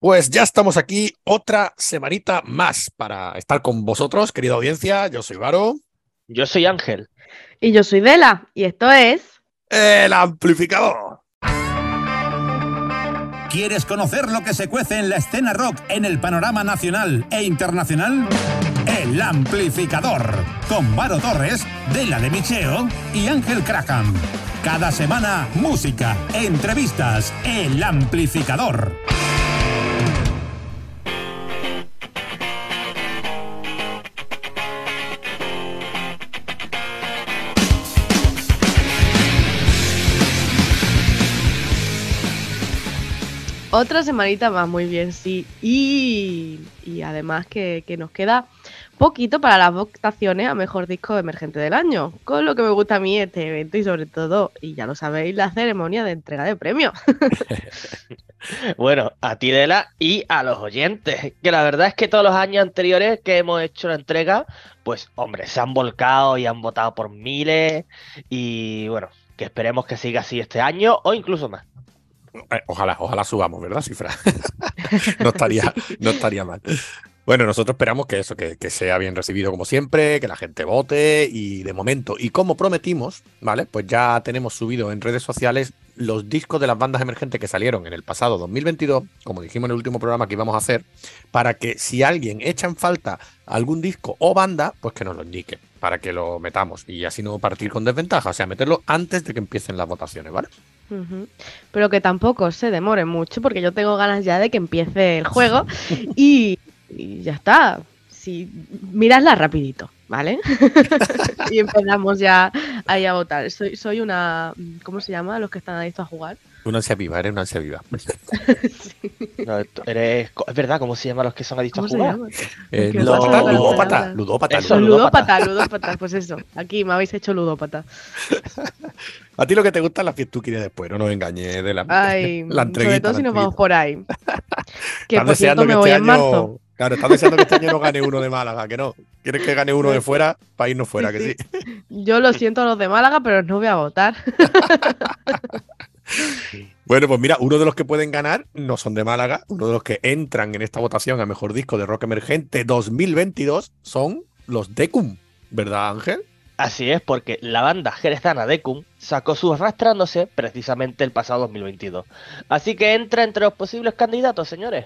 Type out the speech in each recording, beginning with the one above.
Pues ya estamos aquí otra semanita más para estar con vosotros, querida audiencia. Yo soy Varo. Yo soy Ángel. Y yo soy Dela. Y esto es. El amplificador. ¿Quieres conocer lo que se cuece en la escena rock en el panorama nacional e internacional? El amplificador. Con Varo Torres, Dela de Micheo y Ángel Craham. Cada semana, música, entrevistas. El amplificador. Otra semanita más, muy bien, sí. Y, y además que, que, nos queda poquito para las votaciones a mejor disco emergente del año. Con lo que me gusta a mí este evento y sobre todo, y ya lo sabéis, la ceremonia de entrega de premios. bueno, a ti Dela y a los oyentes, que la verdad es que todos los años anteriores que hemos hecho la entrega, pues hombre, se han volcado y han votado por miles y bueno, que esperemos que siga así este año o incluso más. Ojalá, ojalá subamos, ¿verdad, Cifra? no, estaría, no estaría mal. Bueno, nosotros esperamos que eso, que, que, sea bien recibido como siempre, que la gente vote y de momento, y como prometimos, ¿vale? Pues ya tenemos subido en redes sociales los discos de las bandas emergentes que salieron en el pasado 2022, como dijimos en el último programa que íbamos a hacer, para que si alguien echa en falta algún disco o banda, pues que nos lo indique, para que lo metamos y así no partir con desventaja, o sea, meterlo antes de que empiecen las votaciones, ¿vale? Uh -huh. Pero que tampoco se demore mucho, porque yo tengo ganas ya de que empiece el juego y, y ya está. Si miradla rapidito, ¿vale? y empezamos ya ahí a votar. Soy, soy una. ¿Cómo se llama? Los que están adictos a jugar. Una ansia viva, eres una ansia viva. sí. no, eres, es verdad, ¿cómo se llama los que son adictos a jugar? Eh, ludópata, ludópata, ludópata, eso, ludópata, ludópata, pues eso. Aquí me habéis hecho ludópata. A ti lo que te gusta es la fiestuquilla después, no nos engañes de la, Ay, la entreguita. Sobre todo si nos vamos por ahí. que por cierto me que voy este en marzo. Claro, estás deseando que este año no gane uno de Málaga, que no. Quieres que gane uno de fuera para irnos fuera, Sí, que sí. sí. Yo lo siento a los de Málaga, pero no voy a votar. Bueno, pues mira, uno de los que pueden ganar no son de Málaga, uno de los que entran en esta votación a mejor disco de rock emergente 2022 son los Decum, ¿verdad, Ángel? Así es, porque la banda jerezana Decum sacó su arrastrándose precisamente el pasado 2022. Así que entra entre los posibles candidatos, señores.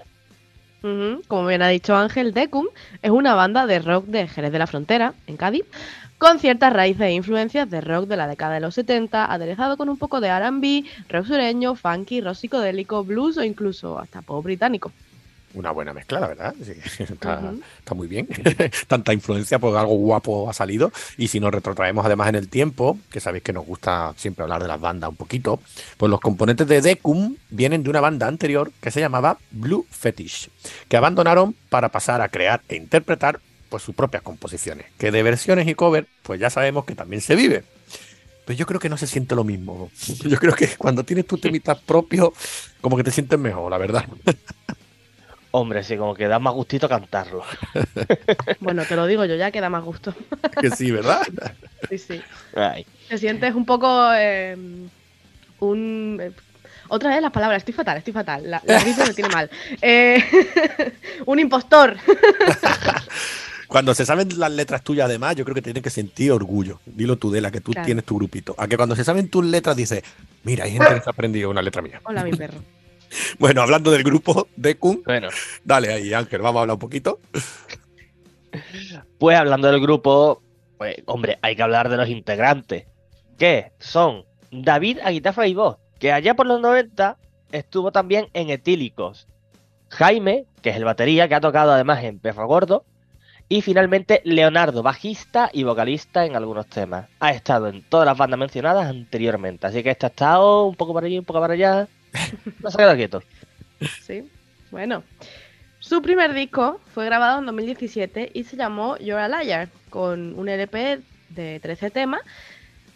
Como bien ha dicho Ángel, Decum es una banda de rock de Jerez de la Frontera, en Cádiz, con ciertas raíces e influencias de rock de la década de los 70, aderezado con un poco de R&B, rock sureño, funky, rock psicodélico, blues o incluso hasta pop británico. Una buena mezcla, la verdad. Sí, está, está muy bien. Tanta influencia, pues algo guapo ha salido. Y si nos retrotraemos además en el tiempo, que sabéis que nos gusta siempre hablar de las bandas un poquito, pues los componentes de Decum vienen de una banda anterior que se llamaba Blue Fetish, que abandonaron para pasar a crear e interpretar pues sus propias composiciones. Que de versiones y cover, pues ya sabemos que también se vive. Pero yo creo que no se siente lo mismo. Yo creo que cuando tienes tus temitas propios, como que te sientes mejor, la verdad. Hombre, sí, como que da más gustito cantarlo. Bueno, te lo digo yo ya, que da más gusto. Que sí, ¿verdad? Sí, sí. Ay. Te sientes un poco eh, un... eh, Otra vez las palabras, estoy fatal, estoy fatal. La, la risa me tiene mal. Eh, un impostor. Cuando se saben las letras tuyas, además, yo creo que tienes que sentir orgullo. Dilo tú, de la que tú Claro. tienes tu grupito. A que cuando se saben tus letras, dices, mira, hay gente que se ha aprendido una letra mía. Hola, mi perro. Bueno, hablando del grupo de Kun, Bueno, dale ahí, Ángel, vamos a hablar un poquito. pues hablando del grupo, pues hombre, hay que hablar de los integrantes. Que son David a guitarra y voz, que allá por los 90 estuvo también en Etílicos. Jaime, que es el batería, que ha tocado además en Perro Gordo. Y finalmente Leonardo, bajista y vocalista en algunos temas. Ha estado en todas las bandas mencionadas anteriormente. Así que este ha estado un poco para allí, un poco para allá. No se ha quedado quieto. Sí, bueno. Su primer disco fue grabado en 2017 y se llamó You're a Liar, con un LP de 13 temas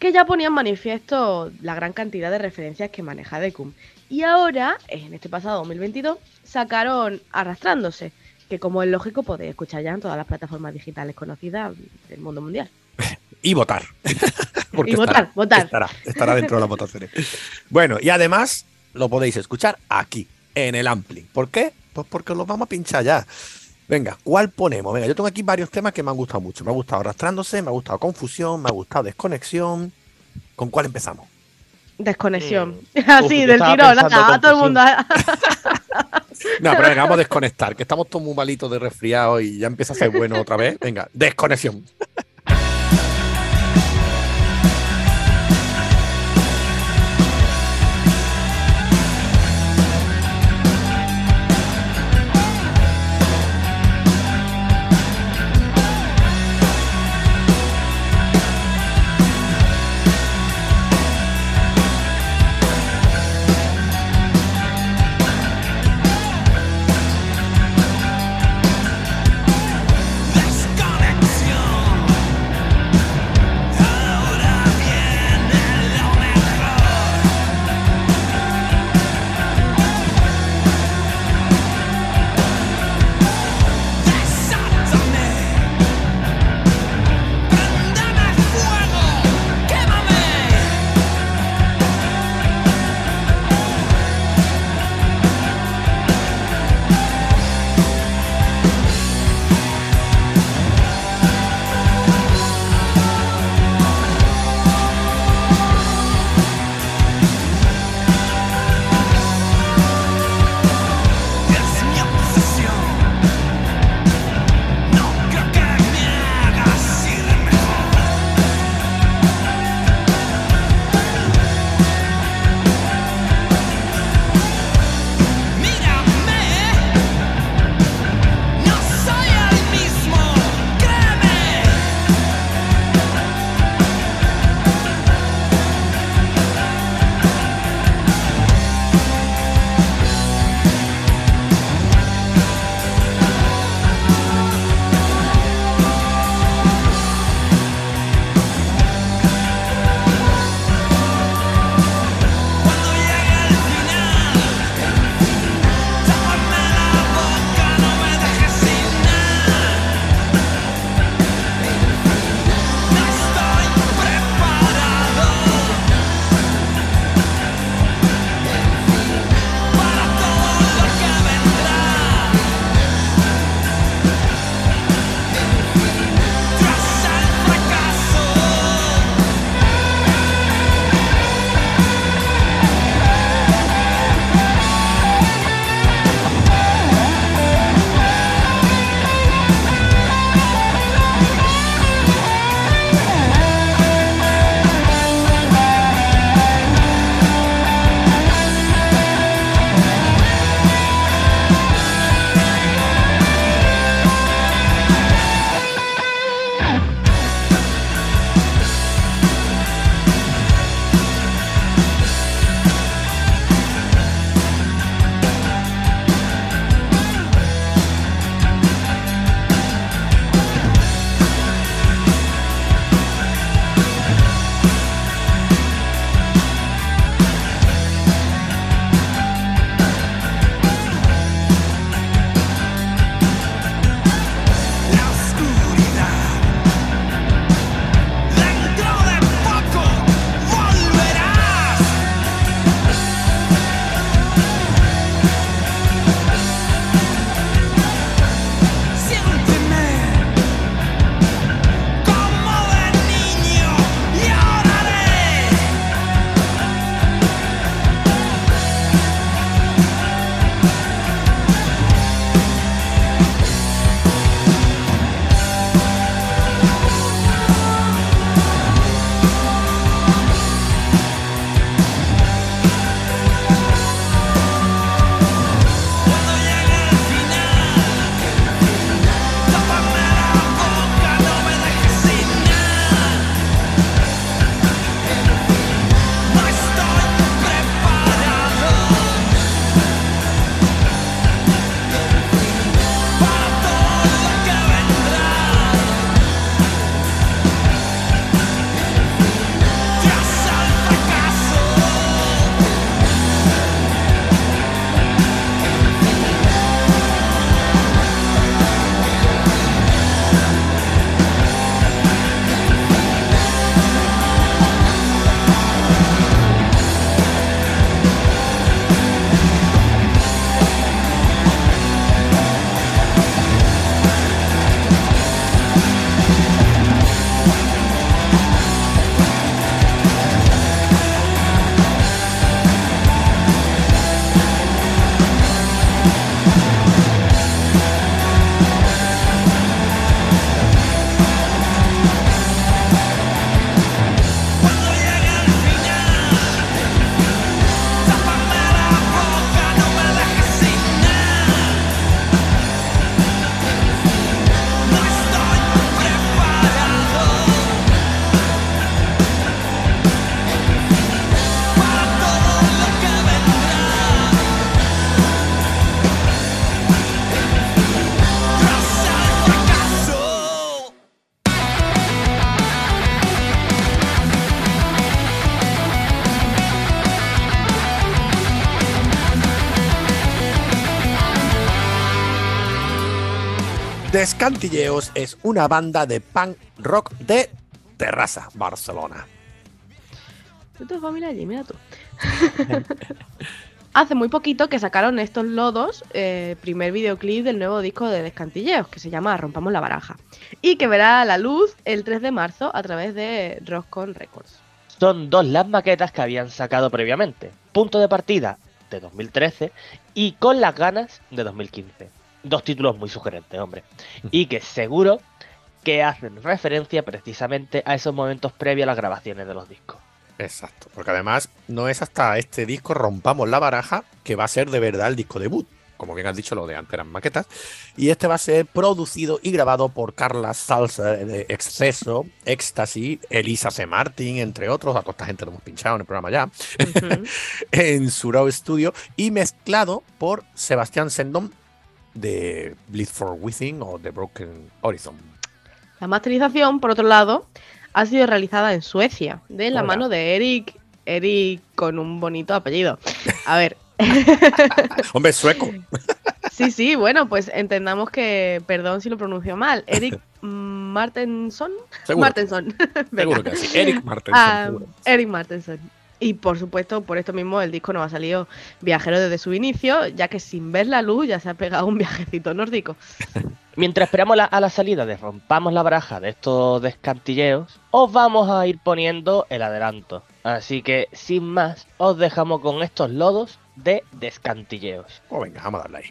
que ya ponía en manifiesto la gran cantidad de referencias que maneja Decum. Y ahora, en este pasado 2022, sacaron Arrastrándose, que como es lógico podéis escuchar ya en todas las plataformas digitales conocidas del mundo mundial. Y votar. Porque Y votar, votar. Estará, estará dentro de las votaciones. Bueno, y además lo podéis escuchar aquí, en el Ampli. ¿Por qué? Pues porque los vamos a pinchar ya. Venga, ¿cuál ponemos? Venga, yo tengo aquí varios temas que me han gustado mucho. Me ha gustado arrastrándose, me ha gustado confusión, me ha gustado desconexión. ¿Con cuál empezamos? Desconexión. Mm. Así, del tirón, nada, todo el mundo. No, pero venga, vamos a desconectar, que estamos todos muy malitos de resfriado y ya empieza a ser bueno otra vez. Venga. Desconexión. Descantilleos es una banda de punk rock de Terrassa, Barcelona. Yo tengo familia allí, mira tú. Hace muy poquito que sacaron estos lodos, eh, primer videoclip del nuevo disco de Descantilleos, que se llama Rompamos la Baraja, y que verá la luz el 3 de marzo a través de Rockcon Records. Son dos las maquetas que habían sacado previamente. Punto de partida de 2013 y Con las ganas de 2015. Dos títulos muy sugerentes, hombre. Y que seguro que hacen referencia precisamente a esos momentos previos a las grabaciones de los discos. Exacto, porque además no es hasta este disco Rompamos la Baraja que va a ser de verdad el disco debut, como bien has dicho lo de antes eran maquetas, y este va a ser producido y grabado por Carla Salsa de Exceso, Éxtasis, Elisa C. Martin, entre otros, a toda esta gente lo hemos pinchado en el programa ya, Ujú. en Surau Studio, y mezclado por Sebastián Sendon de Bleed for Within o The Broken Horizon. La masterización, por otro lado, ha sido realizada en Suecia, de la Hola. mano de Eric, Eric con un bonito apellido. A ver, Hombre, sueco. sí, sí, bueno, pues entendamos que, perdón si lo pronuncio mal, Eric Martenson. Seguro. Martenson. Seguro que sí. Eric Martin. Ah. Eric Martenson. Y por supuesto, por esto mismo, el disco no ha salido viajero desde su inicio, ya que sin ver la luz ya se ha pegado un viajecito nórdico. Mientras esperamos la- a la salida de Rompamos la Baraja de estos descantilleos, os vamos a ir poniendo el adelanto. Así que, sin más, os dejamos con estos lodos de descantilleos. Pues venga, vamos a darle ahí.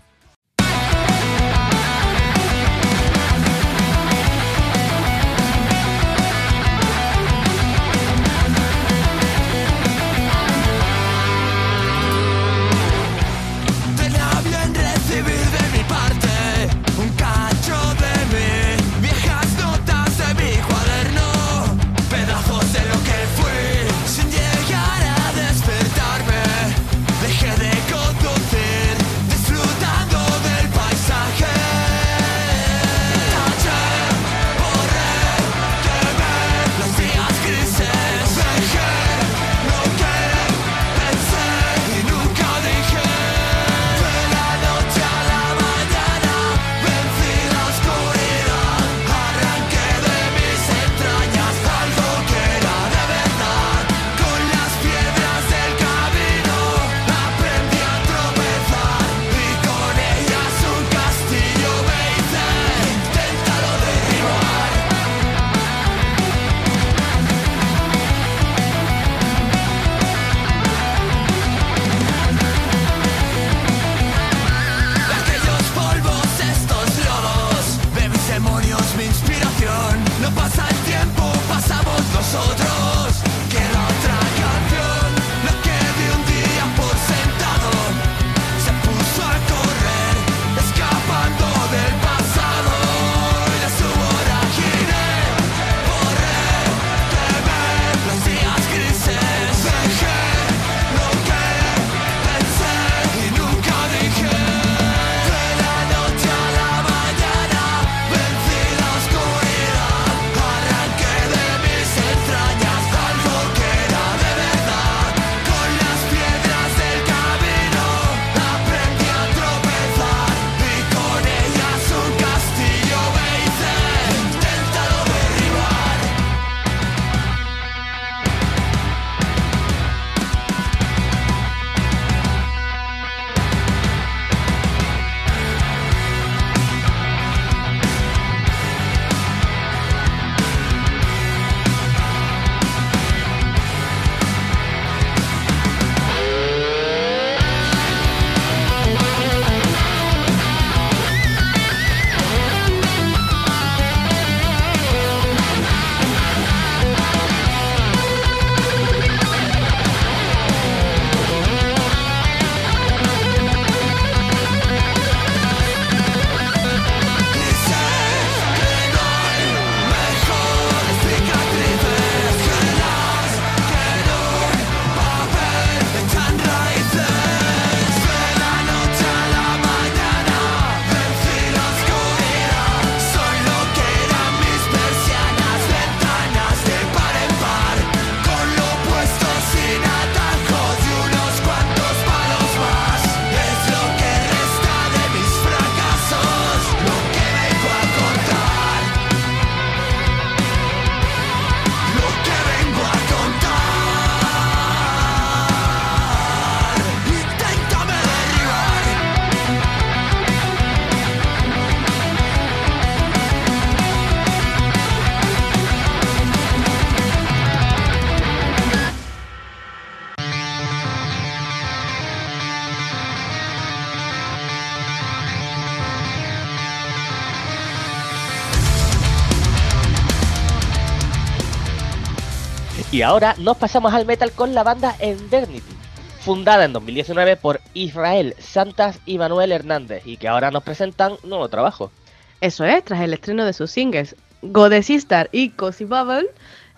Y ahora nos pasamos al metal con la banda Endernity, fundada en 2019 por Israel Santas y Manuel Hernández, y que ahora nos presentan nuevo trabajo. Eso es, tras el estreno de sus singles Goddess Sister y Cozy Bubble,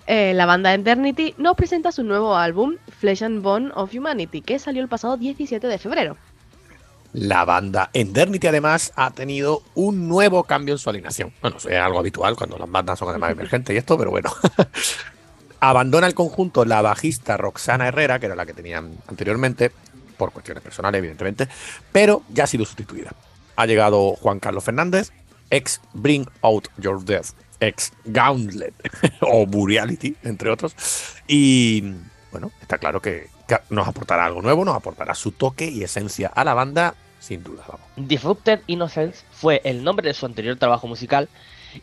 eh, la banda Eternity nos presenta su nuevo álbum Flesh and Bone of Humanity, que salió el pasado 17 de febrero. La banda Endernity además ha tenido un nuevo cambio en su alineación. Bueno, eso es algo habitual cuando las bandas son además emergentes y esto, pero bueno. Abandona el conjunto la bajista Roxana Herrera, que era la que tenían anteriormente, por cuestiones personales, evidentemente, pero ya ha sido sustituida. Ha llegado Juan Carlos Fernández, ex Bring Out Your Death, ex Gauntlet o Buriality, entre otros. Y bueno, está claro que, nos aportará algo nuevo, nos aportará su toque y esencia a la banda, sin duda. Vamos. Disrupted Innocence fue el nombre de su anterior trabajo musical,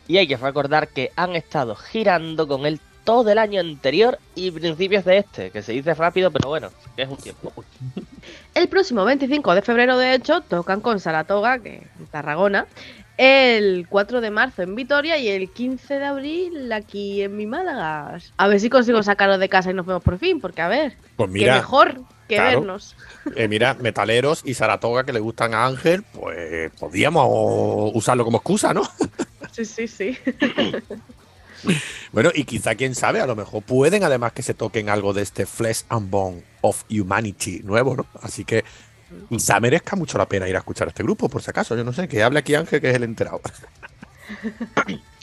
y hay que recordar que han estado girando con él todo el año anterior y principios de este, que se dice rápido, pero bueno, que es un tiempo. El próximo 25 de febrero, de hecho, tocan con Saratoga, que es en Tarragona, el 4 de marzo en Vitoria y el 15 de abril aquí en mi Málaga. A ver si consigo sacarlos de casa y nos vemos por fin, porque a ver, Pues qué mejor que claro. vernos. eh, mira, metaleros y Saratoga que le gustan a Ángel, pues podríamos usarlo como excusa, ¿no? Sí, sí, sí. Bueno, y quizá, quién sabe, a lo mejor pueden además que se toquen algo de este Flesh and Bone of Humanity nuevo, ¿no? Así que quizá merezca mucho la pena ir a escuchar a este grupo, por si acaso, yo no sé, que hable aquí Ángel, que es el enterado.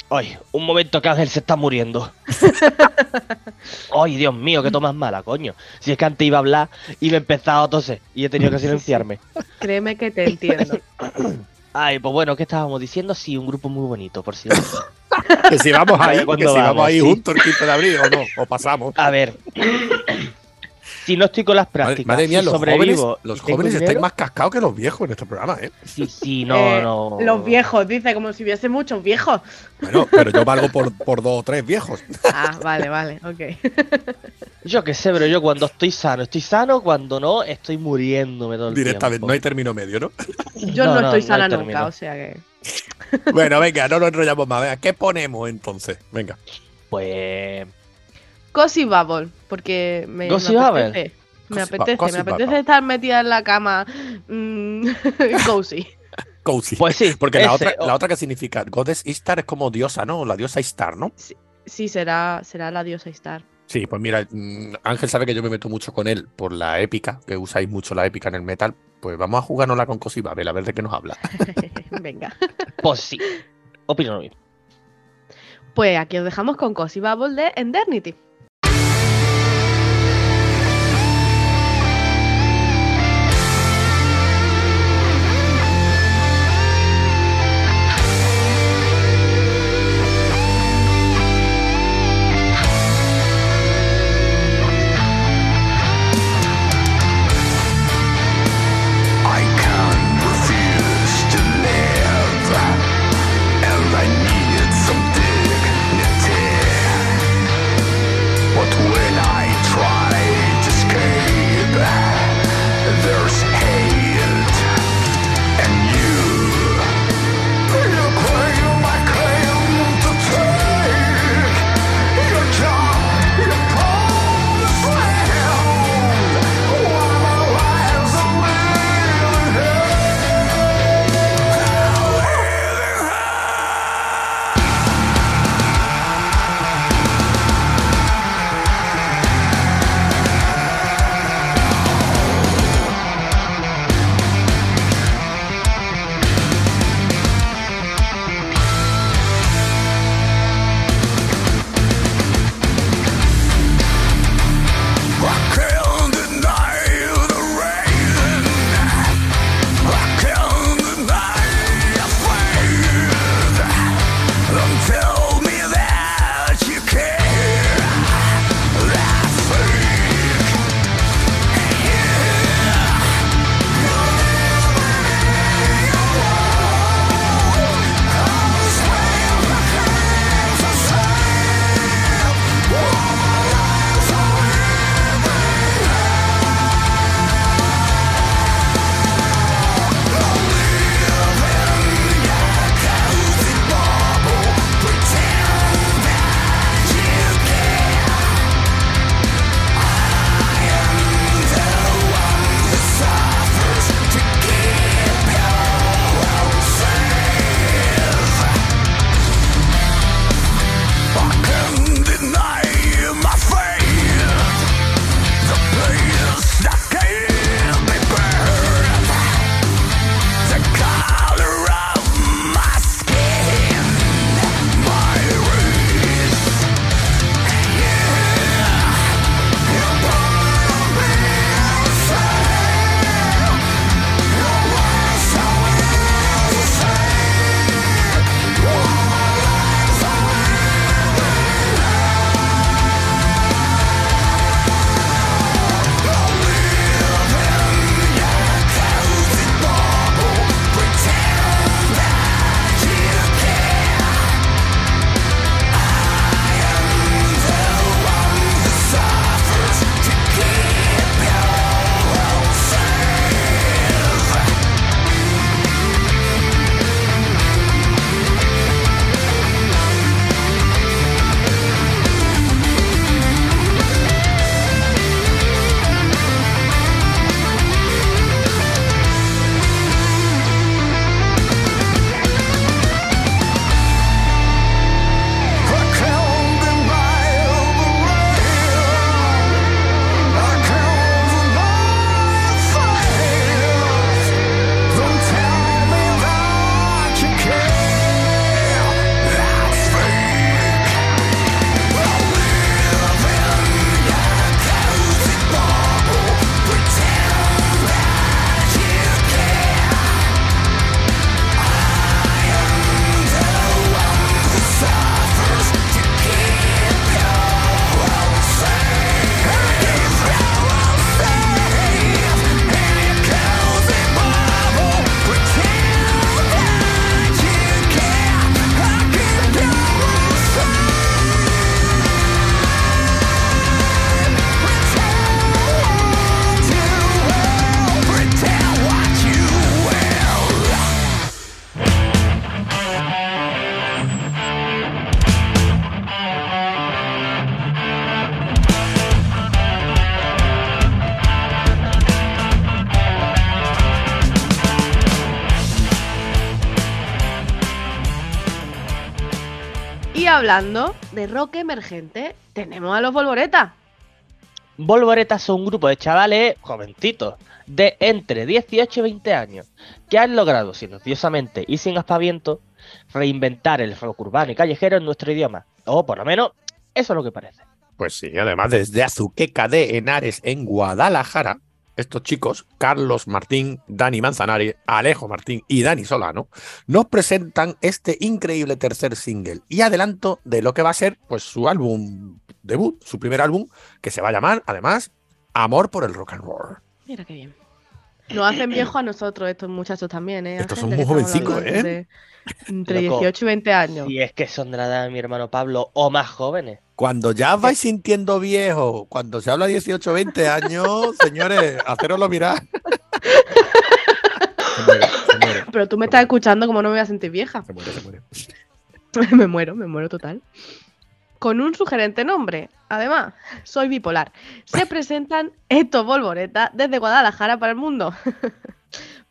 Ay, un momento que Ángel se está muriendo. Ay, Dios mío, qué tomas mala, coño. Si es que antes iba a hablar y me he empezado a toser y he tenido que silenciarme. Créeme que te entiendo. Ay, pues bueno, ¿qué estábamos diciendo? Sí, un grupo muy bonito, por si acaso. Que si vamos ahí, que si vamos, vamos, ahí sí. juntos el 15 de abril o no, o pasamos. A ver. si no estoy con las prácticas, madre mía, si los jóvenes, sobrevivo los jóvenes estáis dinero, más cascados que los viejos en este programa, ¿eh? Sí, sí, no, Eh, no. Los viejos, dice, como si hubiese muchos viejos. Bueno, pero yo valgo por, por dos o tres viejos. Ah, vale, vale, ok. Yo qué sé, pero yo cuando estoy sano, estoy sano, cuando no, estoy muriéndome todo el Directamente, tiempo. no hay término medio, ¿no? Yo No, no, no, estoy no sana hay nunca, término. o sea que. Bueno, venga, no nos enrollamos más. Venga, ¿qué ponemos entonces? Venga. Pues. Cozy Bubble, porque me, Gossip me Bubble. apetece. Me Gossip apetece, Gossip me apetece Bubble. estar metida en la cama. mm, cozy. Cozy. Pues sí. Porque la otra, o- la otra que significa Goddess Istar es como diosa, ¿no? La diosa Istar, ¿no? Sí, será, será la diosa Star. Sí, pues mira, mm, Ángel sabe que yo me meto mucho con él por la épica, que usáis mucho la épica en el metal. Pues vamos a jugárnosla con Cozy Babel, a ver de qué nos habla. Venga. Pues sí. Opino lo mismo. Pues aquí os dejamos con Cozy Bubble de Endernity. Hablando de rock emergente, tenemos a los Volvoreta. Volvoretas son un grupo de chavales jovencitos, de entre 18 y 20 años, que han logrado silenciosamente y sin aspaviento reinventar el rock urbano y callejero en nuestro idioma. O por lo menos, eso es lo que parece. Pues sí, además desde Azuqueca de Henares en Guadalajara, estos chicos, Carlos Martín, Dani Manzanares, Alejo Martín y Dani Solano, nos presentan este increíble tercer single y adelanto de lo que va a ser pues su álbum debut, su primer álbum, que se va a llamar, además, Amor por el Rock and Roll. Mira qué bien. Nos hacen viejos a nosotros estos muchachos también, ¿eh? Estos son muy jovencicos, ¿eh? Entre Loco. 18 y 20 años. Y es que son de la edad de mi hermano Pablo o más jóvenes. Cuando ya os vais sintiendo viejo, cuando se habla 18 20 años, señores, haceroslo mirar. Se muere, se muere, Pero tú me estás escuchando como no me voy a sentir vieja. se muere, se muere. me muero, me muero total. Con un sugerente nombre. Además, soy bipolar. Se presentan estos Volvoreta desde Guadalajara para el mundo.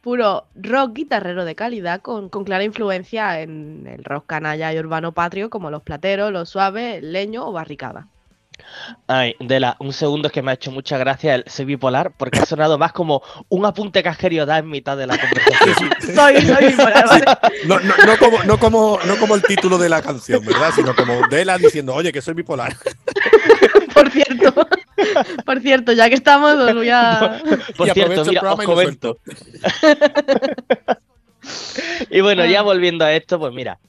Puro rock guitarrero de calidad con, con clara influencia en el rock canalla y urbano patrio como los plateros, los suaves, el leño o barricada. Ay, Dela, un segundo es que me ha hecho mucha gracia el soy bipolar porque ha sonado más como un apunte que Asgerio da en mitad de la conversación. Soy, soy bipolar, ¿vale? No, no, no como, no, como, no como el título de la canción, ¿verdad? Sino como Dela diciendo, oye, que soy bipolar. Por cierto, por cierto, ya que estamos, os voy a. Por cierto, mira, os comento. y bueno, ya Ah. volviendo a esto, pues mira.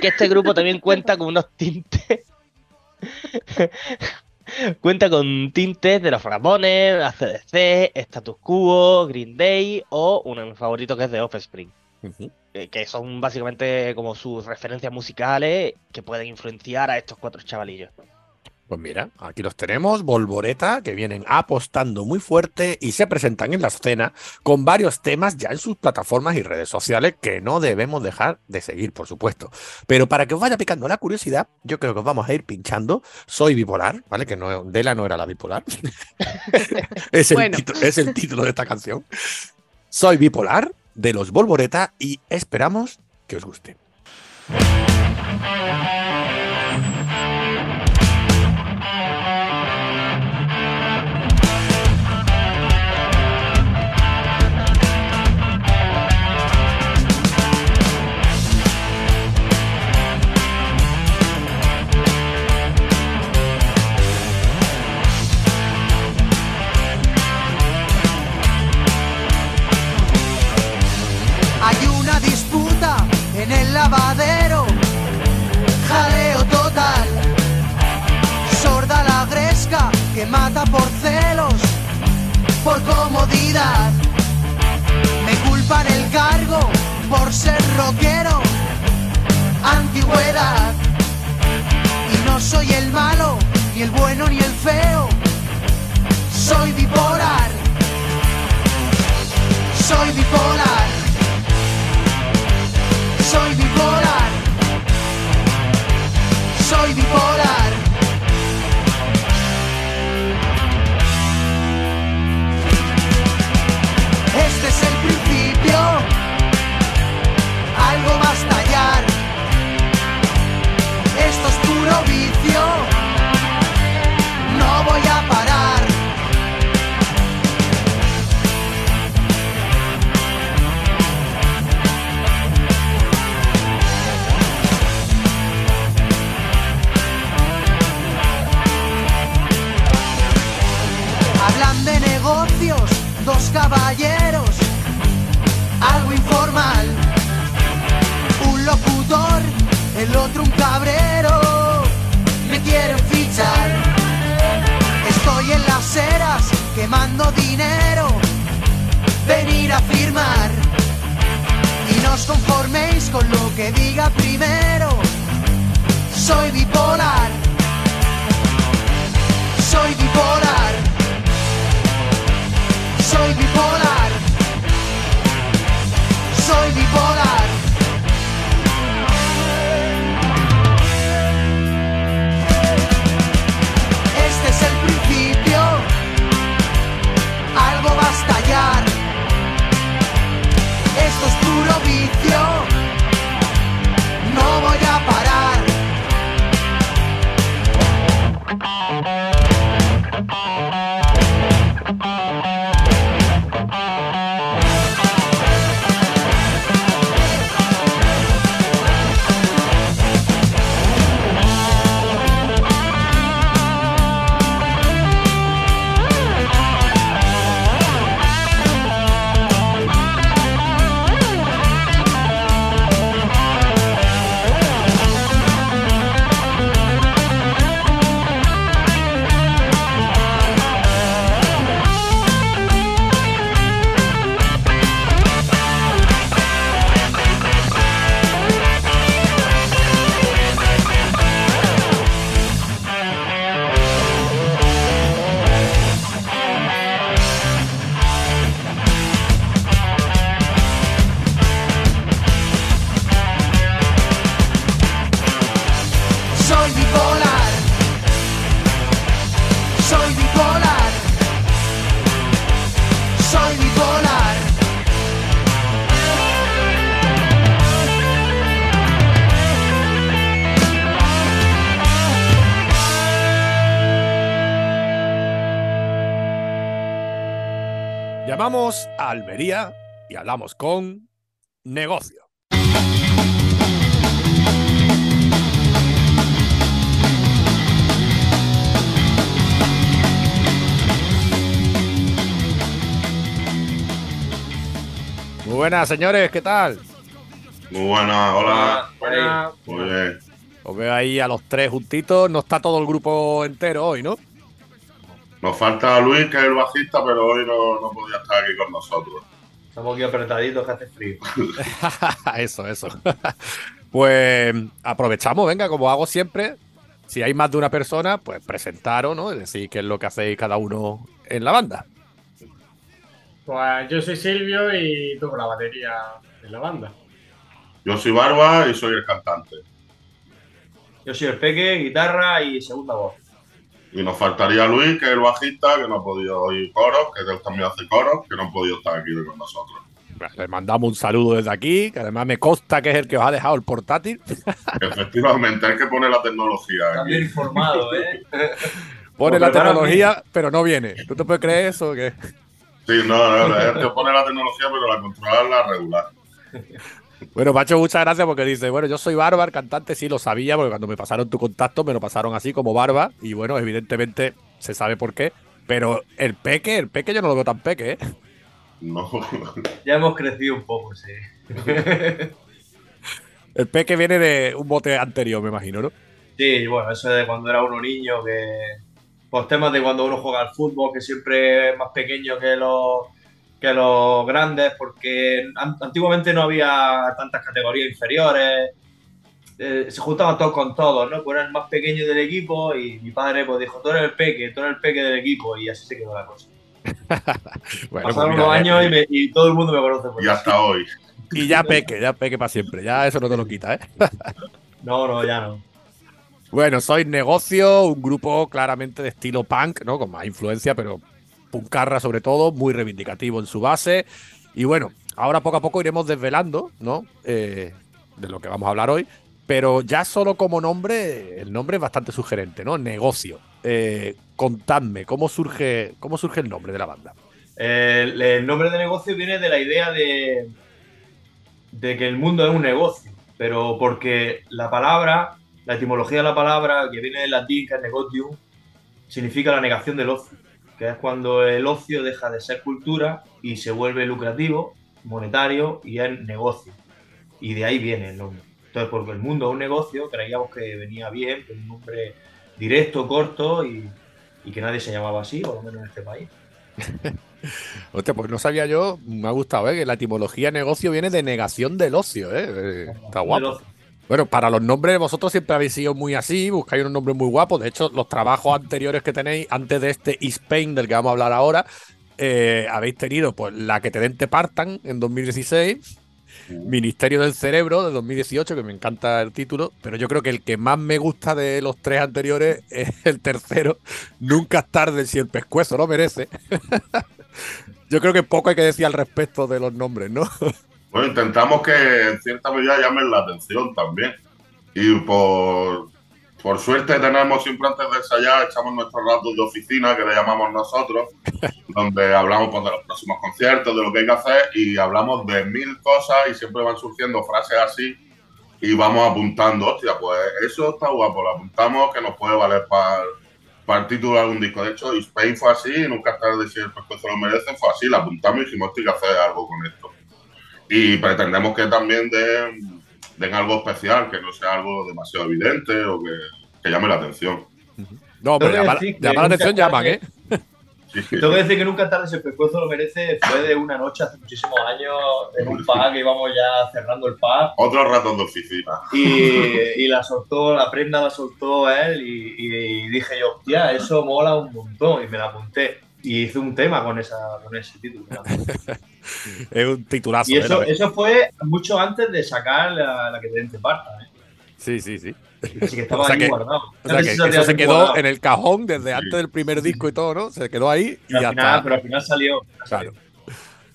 Que este grupo también cuenta con unos tintes. cuenta con tintes de los Ramones, ACDC, Status Quo, Green Day o uno de mis favoritos que es de Offspring. eh, Que son básicamente como sus referencias musicales que pueden influenciar a estos cuatro chavalillos. Pues mira, aquí los tenemos, Volvoreta, que vienen apostando muy fuerte y se presentan en la escena con varios temas ya en sus plataformas y redes sociales que no debemos dejar de seguir, por supuesto. Pero para que os vaya picando la curiosidad, yo creo que os vamos a ir pinchando Soy bipolar, ¿vale? Que no, Dela no era la bipolar. es, el Bueno. título- es el título de esta canción. Soy bipolar de los Volvoreta y esperamos que os guste. Lavadero, jaleo total. Sorda la gresca que mata por celos, por comodidad. Me culpan el cargo por ser rockero, antigüedad. Y no soy el malo, ni el bueno ni el feo, soy bipolar. Soy bipolar. Soy bipolar. Soy bipolar. Caballeros, algo informal. Un locutor, el otro un cabrero, me quieren fichar. Estoy en las eras quemando dinero, venir a firmar. Y no os conforméis con lo que diga primero, soy bipolar. Soy bipolar. Soy bipolar. Soy bipolar. Este es el principio. Algo va a estallar. Esto es puro vicio. Hablamos con negocio. Muy buenas, señores, ¿qué tal? Muy buena, hola. Buena. Muy bien. Os veo ahí a los tres juntitos. No está todo el grupo entero hoy, ¿no? Nos falta Luis, que es el bajista, pero hoy no, no podía estar aquí con nosotros. Estamos aquí apretaditos que hace frío. eso, eso. pues aprovechamos, venga, como hago siempre. Si hay más de una persona, pues presentaros, ¿no? Es decir, qué es lo que hacéis cada uno en la banda. Pues yo soy Silvio y toco la batería en la banda. Yo soy Barba y soy el cantante. Yo soy el peque, guitarra y segunda voz. Y nos faltaría Luis, que es el bajista, que no ha podido oír coros, que él también hace coros, que no ha podido estar aquí con nosotros. Le mandamos un saludo desde aquí, que además me consta que es el que os ha dejado el portátil. Efectivamente, hay que poner la tecnología Está bien aquí. informado, ¿eh? Pone Pues la tecnología, pero no viene. ¿Tú te puedes creer eso? o qué? Sí, no, no, es que pone la tecnología, pero la controla la regular. Bueno, Pacho, muchas gracias porque dice, bueno, yo soy Barba, cantante, sí lo sabía, porque cuando me pasaron tu contacto me lo pasaron así como Barba, y bueno, evidentemente se sabe por qué, pero el peque, el peque yo no lo veo tan peque, ¿eh? No. Ya hemos crecido un poco, sí. El peque viene de un bote anterior, me imagino, ¿no? Sí, bueno, eso de cuando era uno niño, que. Pues temas de cuando uno juega al fútbol, que siempre es más pequeño que los, que los grandes, porque an- antiguamente no había tantas categorías inferiores. Eh, se juntaban todos con todos, ¿no? Pues era el más pequeño del equipo y mi padre pues dijo, tú eres el peque, tú eres el peque del equipo y así se quedó la cosa. Bueno, Pasaron pues unos años y, me- y todo el mundo me conoce por Y eso. hasta hoy. y ya peque, ya peque para siempre, ya eso no te lo quita, ¿eh? No, no, ya no. Bueno, soy Negocio, un grupo claramente de estilo punk, ¿no? Con más influencia, pero puncarra sobre todo, muy reivindicativo en su base. Y bueno, ahora poco a poco iremos desvelando, ¿no? Eh, de lo que vamos a hablar hoy. Pero ya solo como nombre, el nombre es bastante sugerente, ¿no? Negocio. Eh, contadme, ¿cómo surge, ¿cómo surge el nombre de la banda? El, nombre de negocio viene de la idea de, de que el mundo es un negocio, pero porque la palabra, la etimología de la palabra, que viene del latín, que es negotium, significa la negación del ocio, que es cuando el ocio deja de ser cultura y se vuelve lucrativo, monetario y es negocio. Y de ahí viene el nombre. Entonces, porque el mundo es un negocio, creíamos que venía bien, que un nombre directo, corto y, y que nadie se llamaba así, por lo menos en este país. Hostia, pues no sabía yo, me ha gustado, ¿eh? Que la etimología negocio viene de negación del ocio, ¿eh? Eh, Está guapo. Bueno, para los nombres vosotros siempre habéis sido muy así, buscáis unos nombres muy guapos. De hecho, los trabajos anteriores que tenéis, antes de este Spain del que vamos a hablar ahora, eh, habéis tenido pues la que te den te partan en 2016, Ministerio del Cerebro de 2018, que me encanta el título, pero yo creo que el que más me gusta de los tres anteriores es el tercero, Nunca es tarde si el pescuezo lo merece. yo creo que poco hay que decir al respecto de los nombres, ¿no? Bueno, intentamos que en cierta medida llamen la atención también. Y por, por suerte tenemos siempre antes de ensayar, echamos nuestros ratos de oficina, que le llamamos nosotros, donde hablamos pues, de los próximos conciertos, de lo que hay que hacer, y hablamos de mil cosas y siempre van surgiendo frases así y vamos apuntando, hostia, pues eso está guapo, lo apuntamos que nos puede valer para para el título de algún disco. De hecho, Spain fue así, nunca tarde si el pescuezo lo merece, fue así, lo apuntamos y dijimos, hostia, hay que hacer algo con esto y pretendemos que también den, den algo especial, que no sea algo demasiado evidente o que, que llame la atención. No, pero llamar, llamar la atención llaman. ¿eh? Tengo que decir que nunca tarde si el pescuezo lo merece. Fue de una noche hace muchísimos años en un pub que íbamos ya cerrando el pub Otro ratón de oficina. y, y la soltó, la prenda la soltó él y, y dije yo, hostia, eso mola un montón y me la apunté. Y hice un tema con, esa, con ese título. Es un titulazo. Y ¿eh? eso, eso fue mucho antes de sacar la, la que te parta. ¿eh? Sí, sí, sí. Así que estaba O sea ahí que- guardado. O sea que eso se quedó en el cajón desde antes del primer disco y todo, ¿no? Se quedó ahí y ya al, final, está. pero al final salió. Claro.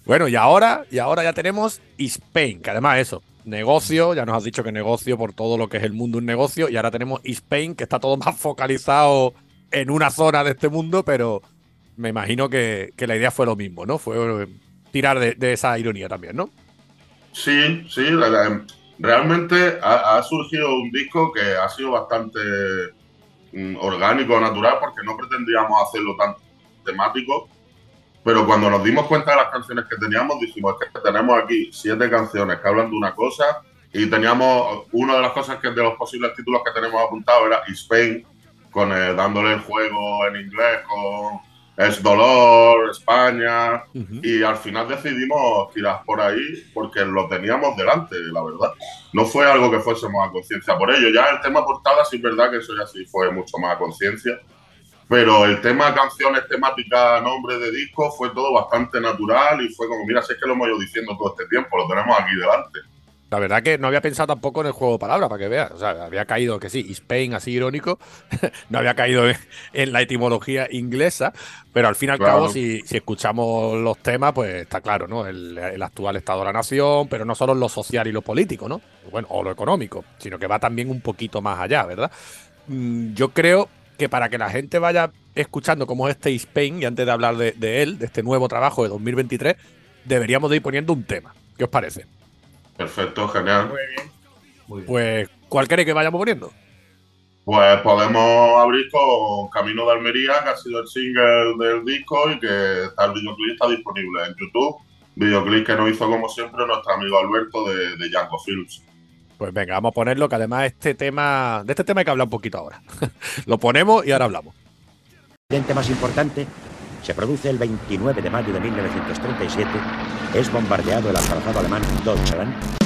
Bueno, y ahora, y ahora ya tenemos Spain, que además eso, negocio, ya nos has dicho que negocio por todo lo que es el mundo un negocio, y ahora tenemos Spain, que está todo más focalizado en una zona de este mundo, pero me imagino que, que la idea fue lo mismo, ¿no? Fue tirar de, esa ironía también, ¿no? Sí, sí, realmente ha, surgido un disco que ha sido bastante mm, orgánico, natural, porque no pretendíamos hacerlo tan temático, pero cuando nos dimos cuenta de las canciones que teníamos, dijimos "Es que tenemos aquí siete canciones que hablan de una cosa y teníamos una de las cosas que de los posibles títulos que tenemos apuntado era Spain, con eh, dándole el juego en inglés con Es Dolor, España, y al final decidimos tirar por ahí porque lo teníamos delante, la verdad. No fue algo que fuésemos a conciencia por ello. Ya el tema portada sí es verdad que eso ya sí fue mucho más a conciencia. Pero el tema canciones, temática, nombre de disco fue todo bastante natural y fue como, mira, si es que lo hemos ido diciendo todo este tiempo, lo tenemos aquí delante. La verdad que no había pensado tampoco en el juego de palabras, para que veas. O sea, había caído que sí, Spain, así irónico, no había caído en, en la etimología inglesa, pero al fin y al Claro. cabo, si, si escuchamos los temas, pues está claro, ¿no? El, el actual estado de la nación, pero no solo lo social y lo político, ¿no? Bueno, o lo económico, sino que va también un poquito más allá, ¿verdad? Mm, Yo creo que para que la gente vaya escuchando cómo es este Spain, y antes de hablar de, de él, de este nuevo trabajo de 2023, deberíamos de ir poniendo un tema. ¿Qué os parece? Perfecto, genial. Muy bien. Muy bien. Pues, ¿cuál queréis que vayamos poniendo? Pues podemos abrir con Camino de Almería, que ha sido el single del disco y que está el videoclip está disponible en YouTube. Videoclip que nos hizo, como siempre, nuestro amigo Alberto de, de Yanko Films. Pues venga, vamos a ponerlo, que además este tema, de este tema hay que hablar un poquito ahora. Lo ponemos y ahora hablamos. El más importante se produce el 29 de mayo de 1937. Es bombardeado el acorazado alemán Deutschland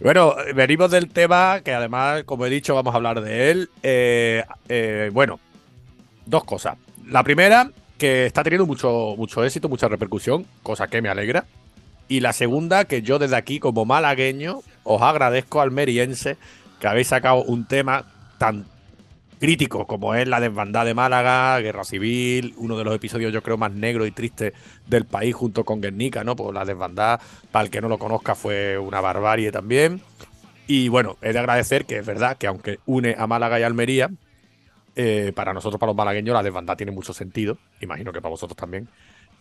Bueno, venimos del tema que además, como he dicho, vamos a hablar de él. Eh, eh, bueno, dos cosas. La primera, que está teniendo mucho, mucho éxito, mucha repercusión, cosa que me alegra. Y la segunda, que yo desde aquí, como malagueño, os agradezco almeriense que habéis sacado un tema tan crítico como es la desbandada de Málaga, Guerra Civil, uno de los episodios yo creo más negros y tristes del país junto con Guernica, ¿no? Pues la desbandada, para el que no lo conozca, fue una barbarie también. Y bueno, he de agradecer que es verdad que aunque une a Málaga y Almería, eh, para nosotros, para los malagueños, la desbandada tiene mucho sentido. Imagino que para vosotros también.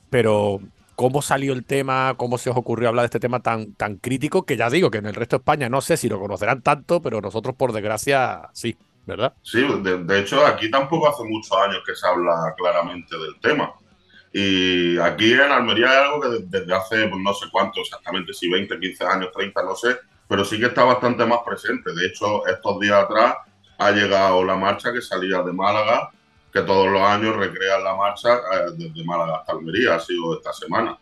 Pero, ¿cómo salió el tema? ¿Cómo se os ocurrió hablar de este tema tan, tan crítico? Que ya digo que en el resto de España no sé si lo conocerán tanto, pero nosotros, por desgracia, sí, ¿verdad? Sí, de, de hecho, aquí tampoco hace muchos años que se habla claramente del tema. Y aquí en Almería hay algo que de- desde hace pues, no sé cuánto exactamente, si 20, 15 años, 30, no sé, pero sí que está bastante más presente. De hecho, estos días atrás ha llegado la marcha que salía de Málaga, que todos los años recrean la marcha eh, desde Málaga hasta Almería, ha sido esta semana,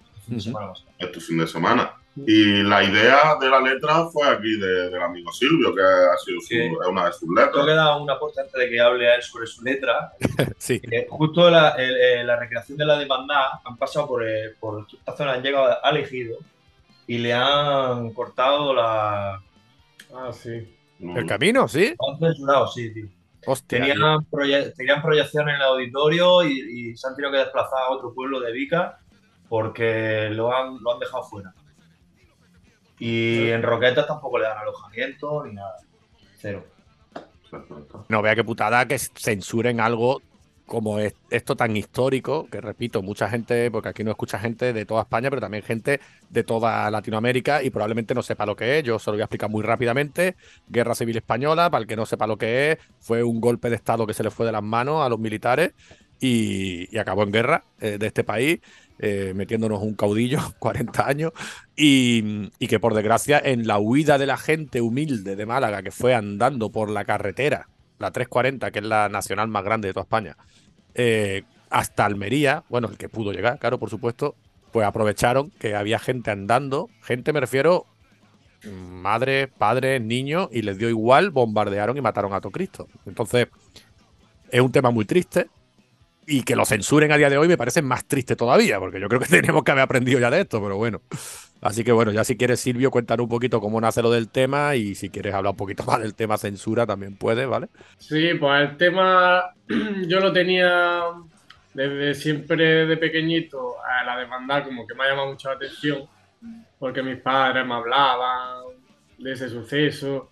este fin de semana. Y la idea de la letra fue aquí de- del amigo Silvio, que ha sido su- Sí. una de sus Tengo que letras. dar un aporte antes de que hable a él sobre su letra. Sí. Eh, justo la, el- eh, la recreación de la demanda han pasado por, eh, por esta zona, han llegado a Elegido y le han cortado la. Ah, sí. El camino, sí. Han censurado, sí, tío. Hostia. Tenían, proye- tenían proyección en el auditorio y, y se han tenido que desplazar a otro pueblo de Vica porque lo han, lo han dejado fuera. Y en Roquetas tampoco le dan alojamiento ni nada. Cero. No vea qué putada que censuren algo como es- esto tan histórico, que repito, mucha gente, porque aquí no escucha gente de toda España, pero también gente de toda Latinoamérica y probablemente no sepa lo que es. Yo se lo voy a explicar muy rápidamente. Guerra Civil Española, para el que no sepa lo que es, fue un golpe de Estado que se le fue de las manos a los militares y, y acabó en guerra eh, de este país, eh, metiéndonos un caudillo, 40 años, y, que por desgracia en la huida de la gente humilde de Málaga que fue andando por la carretera, la 340, que es la nacional más grande de toda España, eh, hasta Almería, bueno, el que pudo llegar, claro, por supuesto, pues aprovecharon que había gente andando, gente me refiero, madres, padres, niños, y les dio igual, bombardearon y mataron a todo Cristo. Entonces, es un tema muy triste, y que lo censuren a día de hoy me parece más triste todavía, porque yo creo que tenemos que haber aprendido ya de esto, pero bueno. Así que bueno, ya si quieres, Silvio, cuéntanos un poquito cómo nace lo del tema y si quieres hablar un poquito más del tema censura también puedes, ¿vale? Sí, pues el tema yo lo tenía desde siempre de pequeñito, a la demanda como que me ha llamado mucho la atención, porque mis padres me hablaban de ese suceso.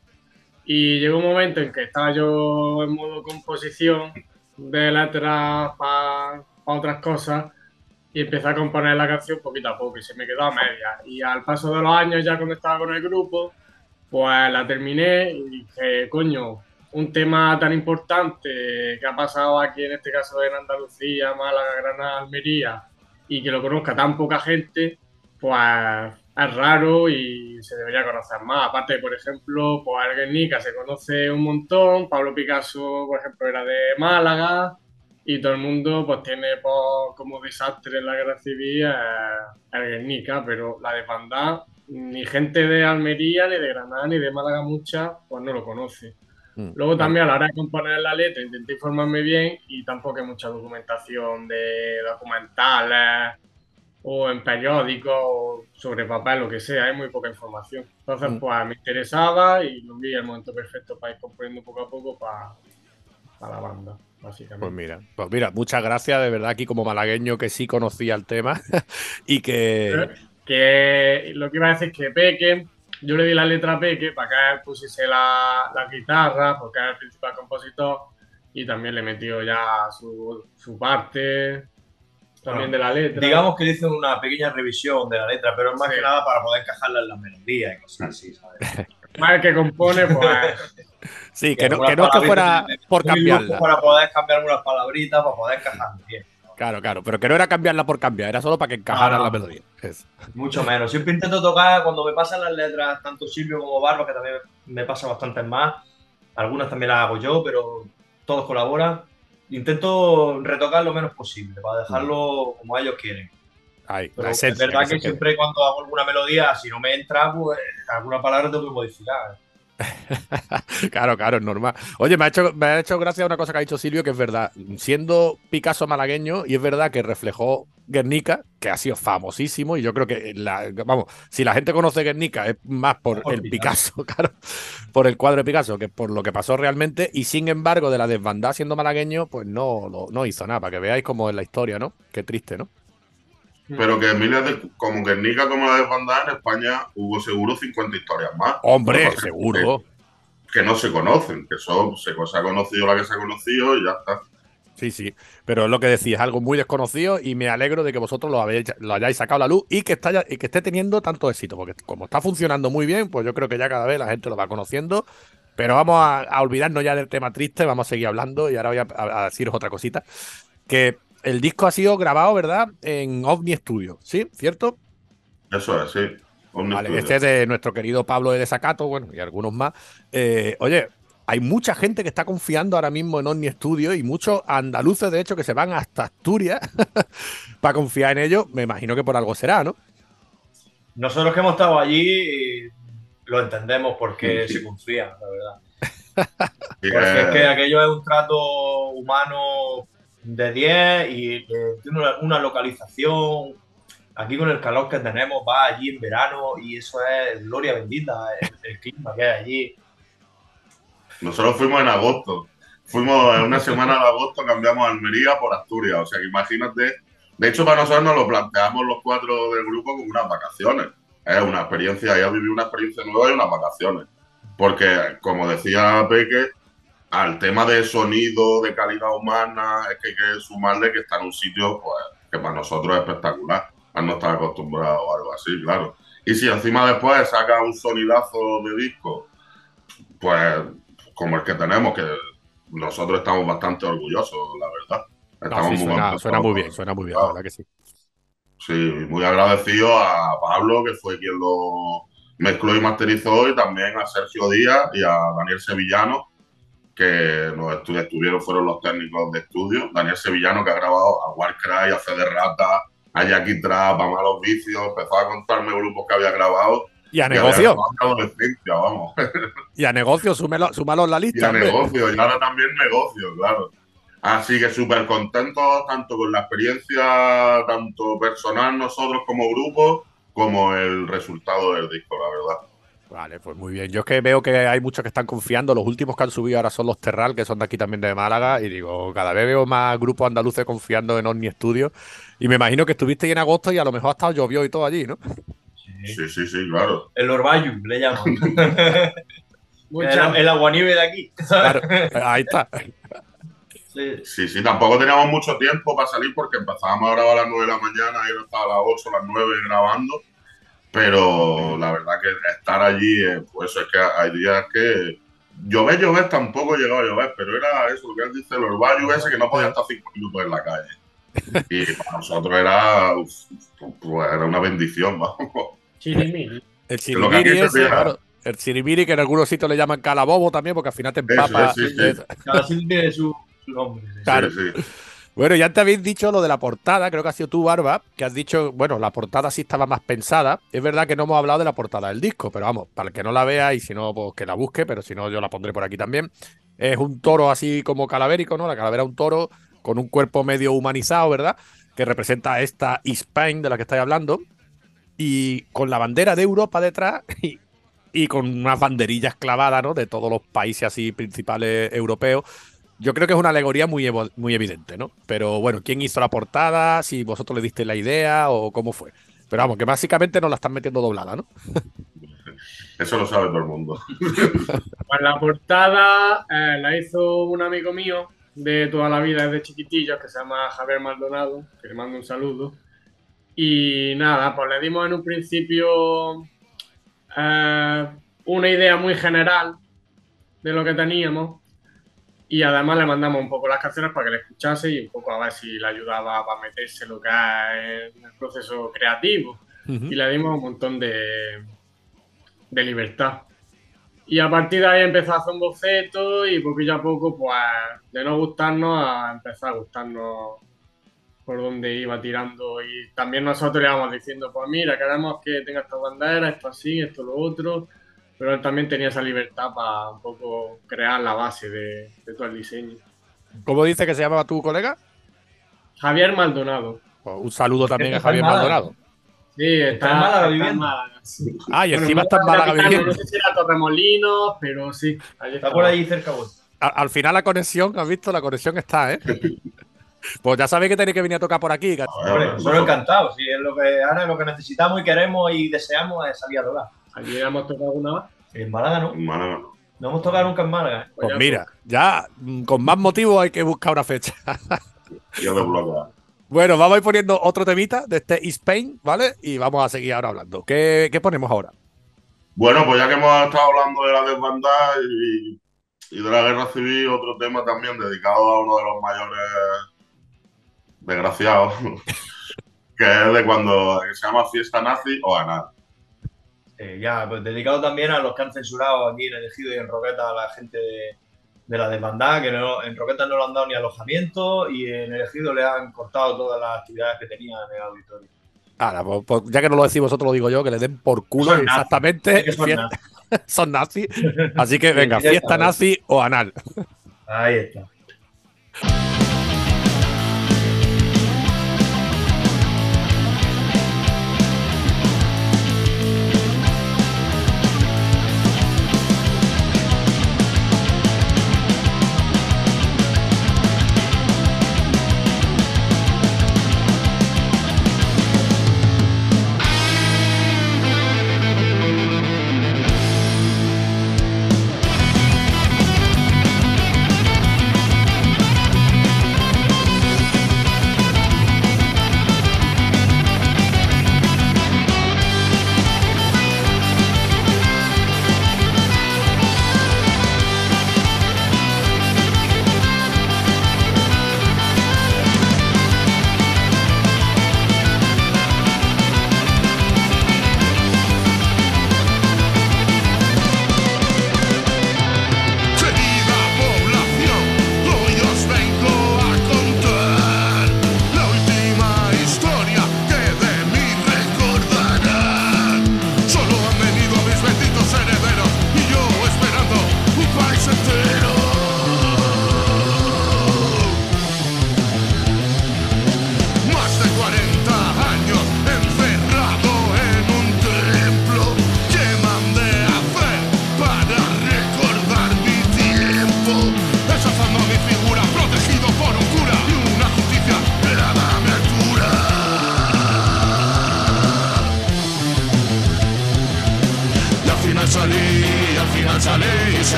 Y llegó un momento en que estaba yo en modo composición de letras para otras cosas y empecé a componer la canción poquito a poco y se me quedó a media. Y al paso de los años, ya cuando estaba con el grupo, pues la terminé y dije, coño, un tema tan importante que ha pasado aquí, en este caso en Andalucía, Málaga, Granada, Almería, y que lo conozca tan poca gente, pues es raro y se debería conocer más. Aparte, por ejemplo, pues Guernica se conoce un montón, Pablo Picasso, por ejemplo, era de Málaga, y todo el mundo pues tiene pues, como desastre en la guerra civil eh, el Guernica, pero la desbandada, ni gente de Almería, ni de Granada, ni de Málaga mucha, pues no lo conoce. Mm. Luego también a la hora de componer la letra intenté informarme bien y tampoco hay mucha documentación de documentales o en periódicos o sobre papel, lo que sea, hay muy poca información. Entonces, Mm. pues me interesaba y lo vi el momento perfecto para ir componiendo poco a poco para, para la banda, básicamente. Pues mira, pues mira, muchas gracias de verdad aquí como malagueño que sí conocía el tema y que Que lo que iba a decir es que Peque, yo le di la letra a Peque para que él pusiese la, la guitarra, porque es el principal compositor, y también le metió ya su, su parte también de la letra. Digamos que le hice una pequeña revisión de la letra, pero es más Sí. que nada para poder encajarla en las melodías y cosas así, ¿sabes? El que compone, pues. sí, que no, que no es que fuera por cambiarla. Para poder cambiar algunas palabritas, para poder encajar bien. Claro, claro, pero que no era cambiarla por cambiar, era solo para que encajara Ah, no. la melodía. Eso. Mucho menos. Siempre intento tocar cuando me pasan las letras, tanto Silvio como Barba, que también me pasa bastantes más. Algunas también las hago yo, pero todos colaboran. Intento retocar lo menos posible para dejarlo como ellos quieren. Ahí, Pero es verdad que que siempre cuando hago alguna melodía, si no me entra, pues alguna palabra tengo que modificar. Claro, claro, es normal. Oye, me ha, hecho, me ha hecho gracia una cosa que ha dicho Silvio, que es verdad. Siendo Picasso malagueño, y es verdad que reflejó Guernica, que ha sido famosísimo, y yo creo que, la- vamos, si la gente conoce Guernica es más por, Por el Picasso. Picasso, claro, por el cuadro de Picasso, que por lo que pasó realmente, y sin embargo, de la desbandada siendo malagueño, pues no, lo- no hizo nada, para que veáis cómo es la historia, ¿no? Qué triste, ¿no? Pero que Emilia, de- como Guernica, como la desbandada en España, hubo seguro 50 historias más. Hombre, que seguro. Que, que no se conocen, que son, se, se ha conocido la que se ha conocido y ya está. Sí, sí, pero es lo que decís, es algo muy desconocido y me alegro de que vosotros lo, habéis, lo hayáis sacado a la luz y que, está, y que esté teniendo tanto éxito, porque como está funcionando muy bien, pues yo creo que ya cada vez la gente lo va conociendo. Pero vamos a, a olvidarnos ya del tema triste, vamos a seguir hablando y ahora voy a, a- a deciros otra cosita. Que el disco ha sido grabado, ¿verdad? En OVNI Studio, ¿sí? ¿Cierto? Eso es, sí. Omni Vale, Studio. este es de nuestro querido Pablo de Desacato, bueno, y algunos más. Eh, oye, hay mucha gente que está confiando ahora mismo en Omni Studio y muchos andaluces, de hecho, que se van hasta Asturias para confiar en ellos. Me imagino que por algo será, ¿no? Nosotros que hemos estado allí lo entendemos porque se confía, la verdad. Porque eh, es que aquello es un trato humano de 10 y eh, tiene una, una localización. Aquí con el calor que tenemos, va allí en verano y eso es gloria bendita, el, el clima que hay allí. Nosotros fuimos en agosto. Fuimos en una semana de agosto, cambiamos Almería por Asturias. O sea que imagínate. De hecho, para nosotros nos lo planteamos los cuatro del grupo como unas vacaciones. Es una experiencia, ya viví una experiencia nueva y unas vacaciones. Porque, como decía Peque, al tema de sonido, de calidad humana, es que hay que sumarle que está en un sitio pues, que para nosotros es espectacular. Al no estar acostumbrado a algo así, claro. Y si encima después saca un sonidazo de disco, pues como el que tenemos, que nosotros estamos bastante orgullosos, la verdad. No, Estamos sí, muy suena, muy bien, suena muy bien, la verdad que sí. Sí, muy agradecido a Pablo, que fue quien lo mezcló y masterizó, y también a Sergio Díaz y a Daniel Sevillano, que nos estu- estuvieron, fueron los técnicos de estudio. Daniel Sevillano, que ha grabado a Warcry, a Fede Rata, a Jackie Trap, a Malos Vicios, empezó a contarme grupos que había grabado. Y a negocio, vamos. y a negocio, súmelo, súmalo en la Y lista. a hombre. negocio, y ahora también negocio, claro. Así que súper contentos tanto con la experiencia, tanto personal nosotros como grupo, como el resultado del disco, la verdad. Vale, pues muy bien. Yo es que veo que hay muchos que están confiando. Los últimos que han subido ahora son los Terral, que son de aquí también de Málaga. Y digo, cada vez veo más grupos andaluces confiando en Omni Studio. Y me imagino que estuviste ahí en agosto y a lo mejor ha estado llovió y todo allí, ¿no? Sí, sí, sí, claro. El Orbayum le llaman. El, el aguanieve de aquí. Claro, ahí está. Sí. Sí, sí, tampoco teníamos mucho tiempo para salir porque empezábamos a grabar a las 9 de la mañana y era hasta las 8, las 9 grabando. Pero la verdad que estar allí, eh, pues eso es que hay días que llover, llover tampoco llegaba a llover, pero era eso, lo que él dice, el orvallo ese que no podía estar cinco minutos en la calle. Y para nosotros era, uf, pues era una bendición, vamos. Chirimiri. El chirimiri ese, claro. El chirimiri, que en algunos sitios le llaman calabobo también, porque al final te empapa. sí, sí. Cada sitio tiene su, su nombre. Claro. Sí, sí. Bueno, ya te habéis dicho lo de la portada, creo que ha sido tú, Barba, que has dicho, bueno, la portada sí estaba más pensada. Es verdad que no hemos hablado de la portada del disco, pero vamos, para el que no la vea y si no, pues que la busque, pero si no, yo la pondré por aquí también. Es un toro así como calavérico, ¿no? La calavera es un toro con un cuerpo medio humanizado, ¿verdad? Que representa a esta Spain de la que estáis hablando. Y con la bandera de Europa detrás y, y con unas banderillas clavadas, ¿no? De todos los países así principales europeos. Yo creo que es una alegoría muy, muy evidente, ¿no? Pero bueno, ¿quién hizo la portada? Si vosotros le diste la idea o cómo fue. Pero vamos, que básicamente nos la están metiendo doblada, ¿no? Eso lo sabe todo el mundo. Pues la portada eh, la hizo un amigo mío de toda la vida, desde chiquitillo, que se llama Javier Maldonado, que le mando un saludo. Y nada, pues le dimos en un principio eh, una idea muy general de lo que teníamos y además le mandamos un poco las canciones para que le escuchase y un poco a ver si le ayudaba para meterse lo que es en el proceso creativo. Y le dimos un montón de, de libertad. Y a partir de ahí empezó a hacer un boceto y poquillo a poco, pues, de no gustarnos a empezar a gustarnos por dónde iba tirando. Y también nosotros le íbamos diciendo, pues mira, queremos que tenga esta bandera, esto así, esto lo otro, pero él también tenía esa libertad para un poco crear la base de, de todo el diseño. ¿Cómo dice que se llamaba tu colega? Javier Maldonado. Pues un saludo también a Javier. Maldonado. Sí, está, Está en Málaga está viviendo. Málaga, sí. Ah, y Bueno, encima está en Málaga viviendo. No sé si era Torremolinos, pero sí. ahí Está está. por ahí cerca vuestro. Al, al final la conexión, ¿has visto? La conexión está, ¿eh? Pues ya sabéis que tenéis que venir a tocar por aquí. Hombre, nosotros encantados. Si es lo que ahora lo que necesitamos y queremos y deseamos es salir a tocar. Allí hemos tocado alguna vez. En Málaga no. En Málaga no. No hemos tocado nunca en Málaga. ¿eh? Pues ya mira, ya mm, con más motivo hay que buscar una fecha. Yo desbloqueado. Bueno, vamos a ir poniendo otro temita de este East Spain, ¿vale? Y vamos a seguir ahora hablando. ¿Qué, qué ponemos ahora? Bueno, pues ya que hemos estado hablando de la desbandada y, y de la guerra civil, otro tema también dedicado a uno de los mayores desgraciados, que es de cuando se llama fiesta nazi o anal. Eh, ya, pues dedicado también a los que han censurado aquí en el Ejido y en Roqueta a la gente de, de la desbandada, que no- en Roqueta no le han dado ni alojamiento y en el Ejido le han cortado todas las actividades que tenían en el auditorio. Ahora, pues, pues, ya que no lo decís vosotros, lo digo yo, que le den por culo Son exactamente. Son nazis. son nazis. Así que venga, fiesta nazi o anal. Ahí está.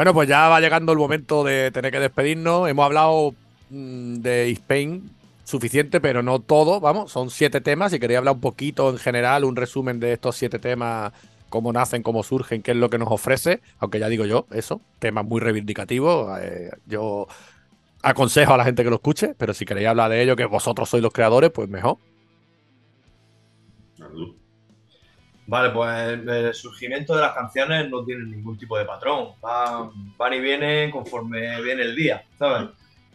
Bueno, pues ya va llegando el momento de tener que despedirnos. Hemos hablado mm, de Spain suficiente, pero no todo. Vamos, son siete temas. Si queréis hablar un poquito en general, un resumen de estos siete temas, cómo nacen, cómo surgen, qué es lo que nos ofrece. Aunque ya digo yo, eso, temas muy reivindicativos. eh, yo aconsejo a la gente que lo escuche, pero si queréis hablar de ello, que vosotros sois los creadores, pues mejor. Vale, pues el surgimiento de las canciones no tiene ningún tipo de patrón. Van, van y vienen conforme viene el día, ¿sabes?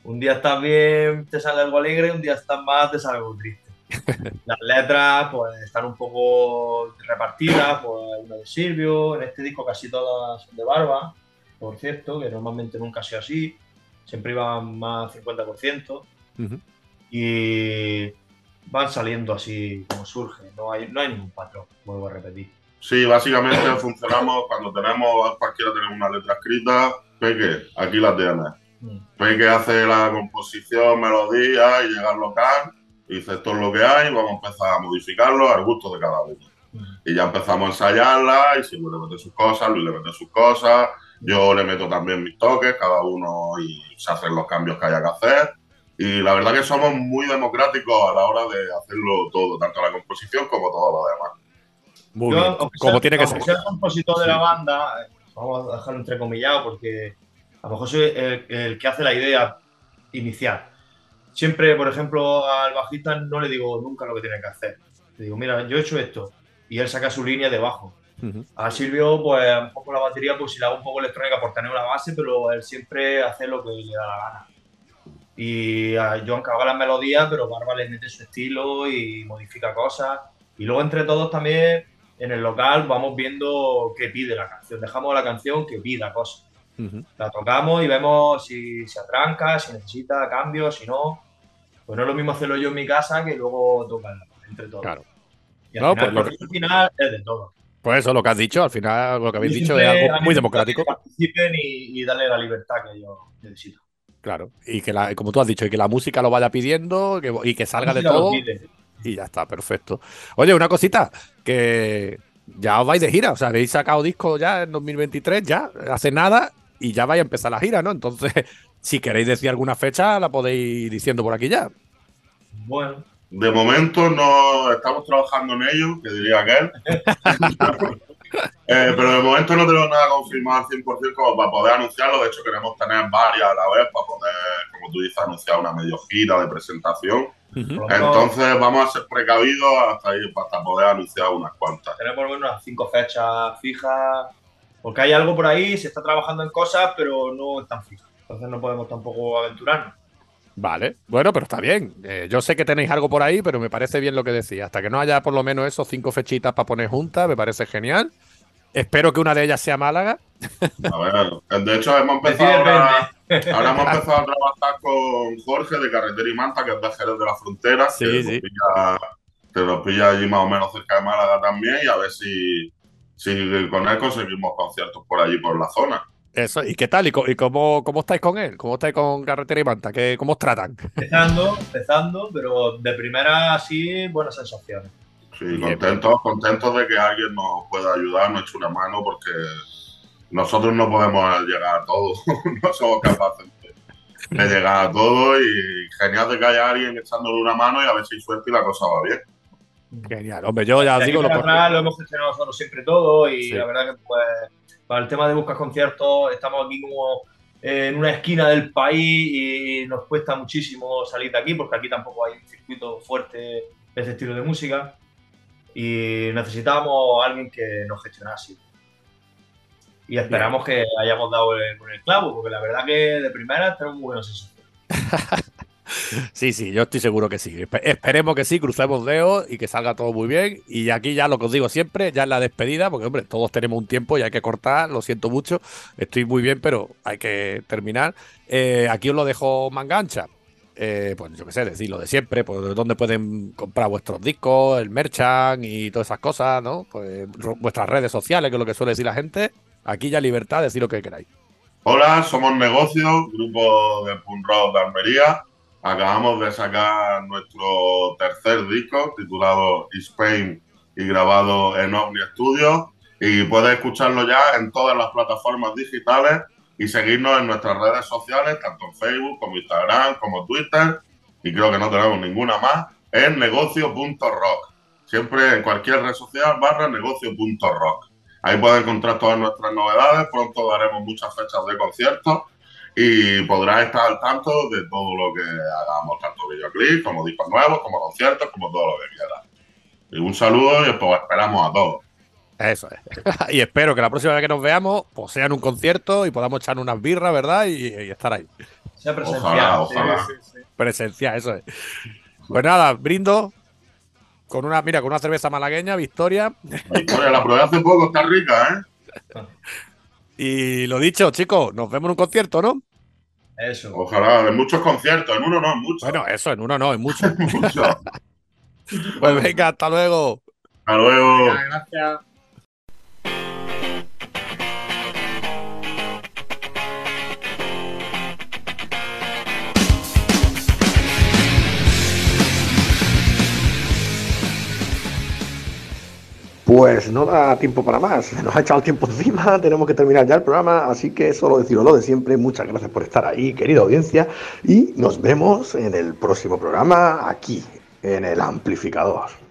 Un día estás bien, te sale algo alegre, un día estás más, te sale algo triste. Las letras, pues, están un poco repartidas, pues, una de Silvio, en este disco casi todas son de Barba, por cierto, que normalmente nunca ha sido así, siempre iban más 50%, Ujú. y van saliendo así como surge, no hay, no hay ningún patrón, vuelvo a repetir. Sí, básicamente funcionamos cuando tenemos, cualquiera tenemos una letra escrita, Peque, aquí la tienes. Mm. Peque hace la composición, melodía y llega al local, y dice esto es lo que hay, vamos a empezar a modificarlo al gusto de cada uno. Y ya empezamos a ensayarla, y Silvio le mete sus cosas, Luis le mete sus cosas, yo le meto también mis toques, cada uno y se hacen los cambios que haya que hacer. Y la verdad que somos muy democráticos a la hora de hacerlo todo, tanto la composición como todo lo demás. Muy Yo, bien, como tiene que ser. el compositor de la Sí. banda, vamos a dejarlo entrecomillado porque a lo mejor soy el, el que hace la idea inicial. Siempre, por ejemplo, al bajista no le digo nunca lo que tiene que hacer. Le digo, mira, yo he hecho esto. Y él saca su línea de bajo. Ujú. A Silvio, pues mejor con la batería, pues si le hago un poco electrónica por tener una base, pero él siempre hace lo que le da la gana. Y a Joan que haga las melodías, pero Barba le mete su estilo y modifica cosas. Y luego entre todos también en el local vamos viendo qué pide la canción. Dejamos la canción que pida cosas. La tocamos y vemos si se atranca, si necesita cambios, si no. Pues no es lo mismo hacerlo yo en mi casa que luego tocarla entre todos. Claro. Y al No, final, pues lo final es de todo. Pues eso, lo que has dicho, al final lo que habéis Yo dicho es algo muy democrático. Que participen y, y darle la libertad que ellos necesitan. Claro. Y que la, como tú has dicho, y que la música lo vaya pidiendo que- y que salga de todo. Y ya está, perfecto. Oye, una cosita, que ya os vais de gira, o sea, habéis sacado disco ya en 2023, ya, hace nada, y ya vais a empezar la gira, ¿no? Entonces, si queréis decir alguna fecha, la podéis ir diciendo por aquí ya. Bueno, De momento no estamos trabajando en ello, que diría aquel. Eh, pero de momento no tenemos nada confirmado al 100% como para poder anunciarlo. De hecho, queremos tener varias a la vez para poder, como tú dices, anunciar una medio gira de presentación. Entonces vamos a ser precavidos hasta, ahí, hasta poder anunciar unas cuantas. tenemos por lo menos unas cinco fechas fijas. Porque hay algo por ahí, se está trabajando en cosas, pero no están fijas. Entonces no podemos tampoco aventurarnos. Vale, bueno, pero está bien. Eh, yo sé que tenéis algo por ahí, pero me parece bien lo que decía. Hasta que no haya por lo menos esos cinco fechitas para poner juntas, me parece genial. Espero que una de ellas sea Málaga. A ver, de hecho, hemos empezado ahora, ahora hemos empezado a trabajar con Jorge de Carretera y Manta, que es de Jerez de la Frontera. Sí, que sí. Nos pilla, que nos pilla allí más o menos cerca de Málaga también, y a ver si, si con él conseguimos conciertos por allí, por la zona. Eso, ¿y qué tal? ¿Y, cómo, cómo estáis con él? ¿Cómo estáis con Carretera y Manta? ¿Qué, ¿Cómo os tratan? Empezando, empezando, pero de primera sí, buenas sensaciones. Sí, contentos, contentos de que alguien nos pueda ayudar, nos eche una mano, porque nosotros no podemos llegar a todo, no somos capaces de, de llegar a todo y genial de que haya alguien echándole una mano y a ver si hay suerte y la cosa va bien. Genial. Hombre, yo ya digo lo atrás lo hemos gestionado nosotros siempre todo y Sí. la verdad que pues para el tema de buscar conciertos estamos aquí como en una esquina del país y nos cuesta muchísimo salir de aquí porque aquí tampoco hay un circuito fuerte de ese estilo de música y necesitábamos a alguien que nos gestionase. Y esperamos que hayamos dado con el clavo, porque la verdad que de primera tenemos muy buenas sensaciones. Sí, sí, yo estoy seguro que sí. Espe- Esperemos que sí, crucemos dedos y que salga todo muy bien. Y aquí ya lo que os digo siempre, ya en la despedida, porque hombre, todos tenemos un tiempo y hay que cortar, lo siento mucho. Estoy muy bien, pero hay que terminar. Eh, aquí os lo dejo mangancha. Eh, pues yo qué sé, decir lo de siempre, pues dónde pueden comprar vuestros discos, el merchant y todas esas cosas, ¿no? Pues vuestras redes sociales, que es lo que suele decir la gente. Aquí ya libertad, decir lo que queráis. Hola, somos Negocio, grupo de punk de Almería. Acabamos de sacar nuestro tercer disco titulado Spain y grabado en Omni Studio. Y puedes escucharlo ya en todas las plataformas digitales y seguirnos en nuestras redes sociales, tanto en Facebook como Instagram, como Twitter, y creo que no tenemos ninguna más, en negocio.rock. Siempre en cualquier red social barra negocio.rock. Ahí pueden encontrar todas nuestras novedades, pronto daremos muchas fechas de conciertos y podrás estar al tanto de todo lo que hagamos, tanto videoclips como discos nuevos, como conciertos, como todo lo que quieras. Y un saludo y pues esperamos a todos. Eso es. y espero que la próxima vez que nos veamos, pues sea en un concierto y podamos echar unas birras, ¿verdad? Y, y estar ahí. Sea presencial. Ojalá, ojalá. Sí, sí, sí. Presencial, eso es. Pues nada, brindo con una, mira, con una cerveza malagueña, Victoria. Victoria, la probé hace poco, está rica, ¿eh? Y lo dicho, chicos, nos vemos en un concierto, ¿no? Eso. Ojalá, en muchos conciertos, en uno no, en muchos. Bueno, eso, en uno no, en muchos. Muchos. pues venga, hasta luego. Hasta luego. Venga, gracias. Pues no da tiempo para más, se nos ha echado el tiempo encima, tenemos que terminar ya el programa, así que solo deciros lo de siempre, muchas gracias por estar ahí, querida audiencia, y nos vemos en el próximo programa aquí, en el amplificador.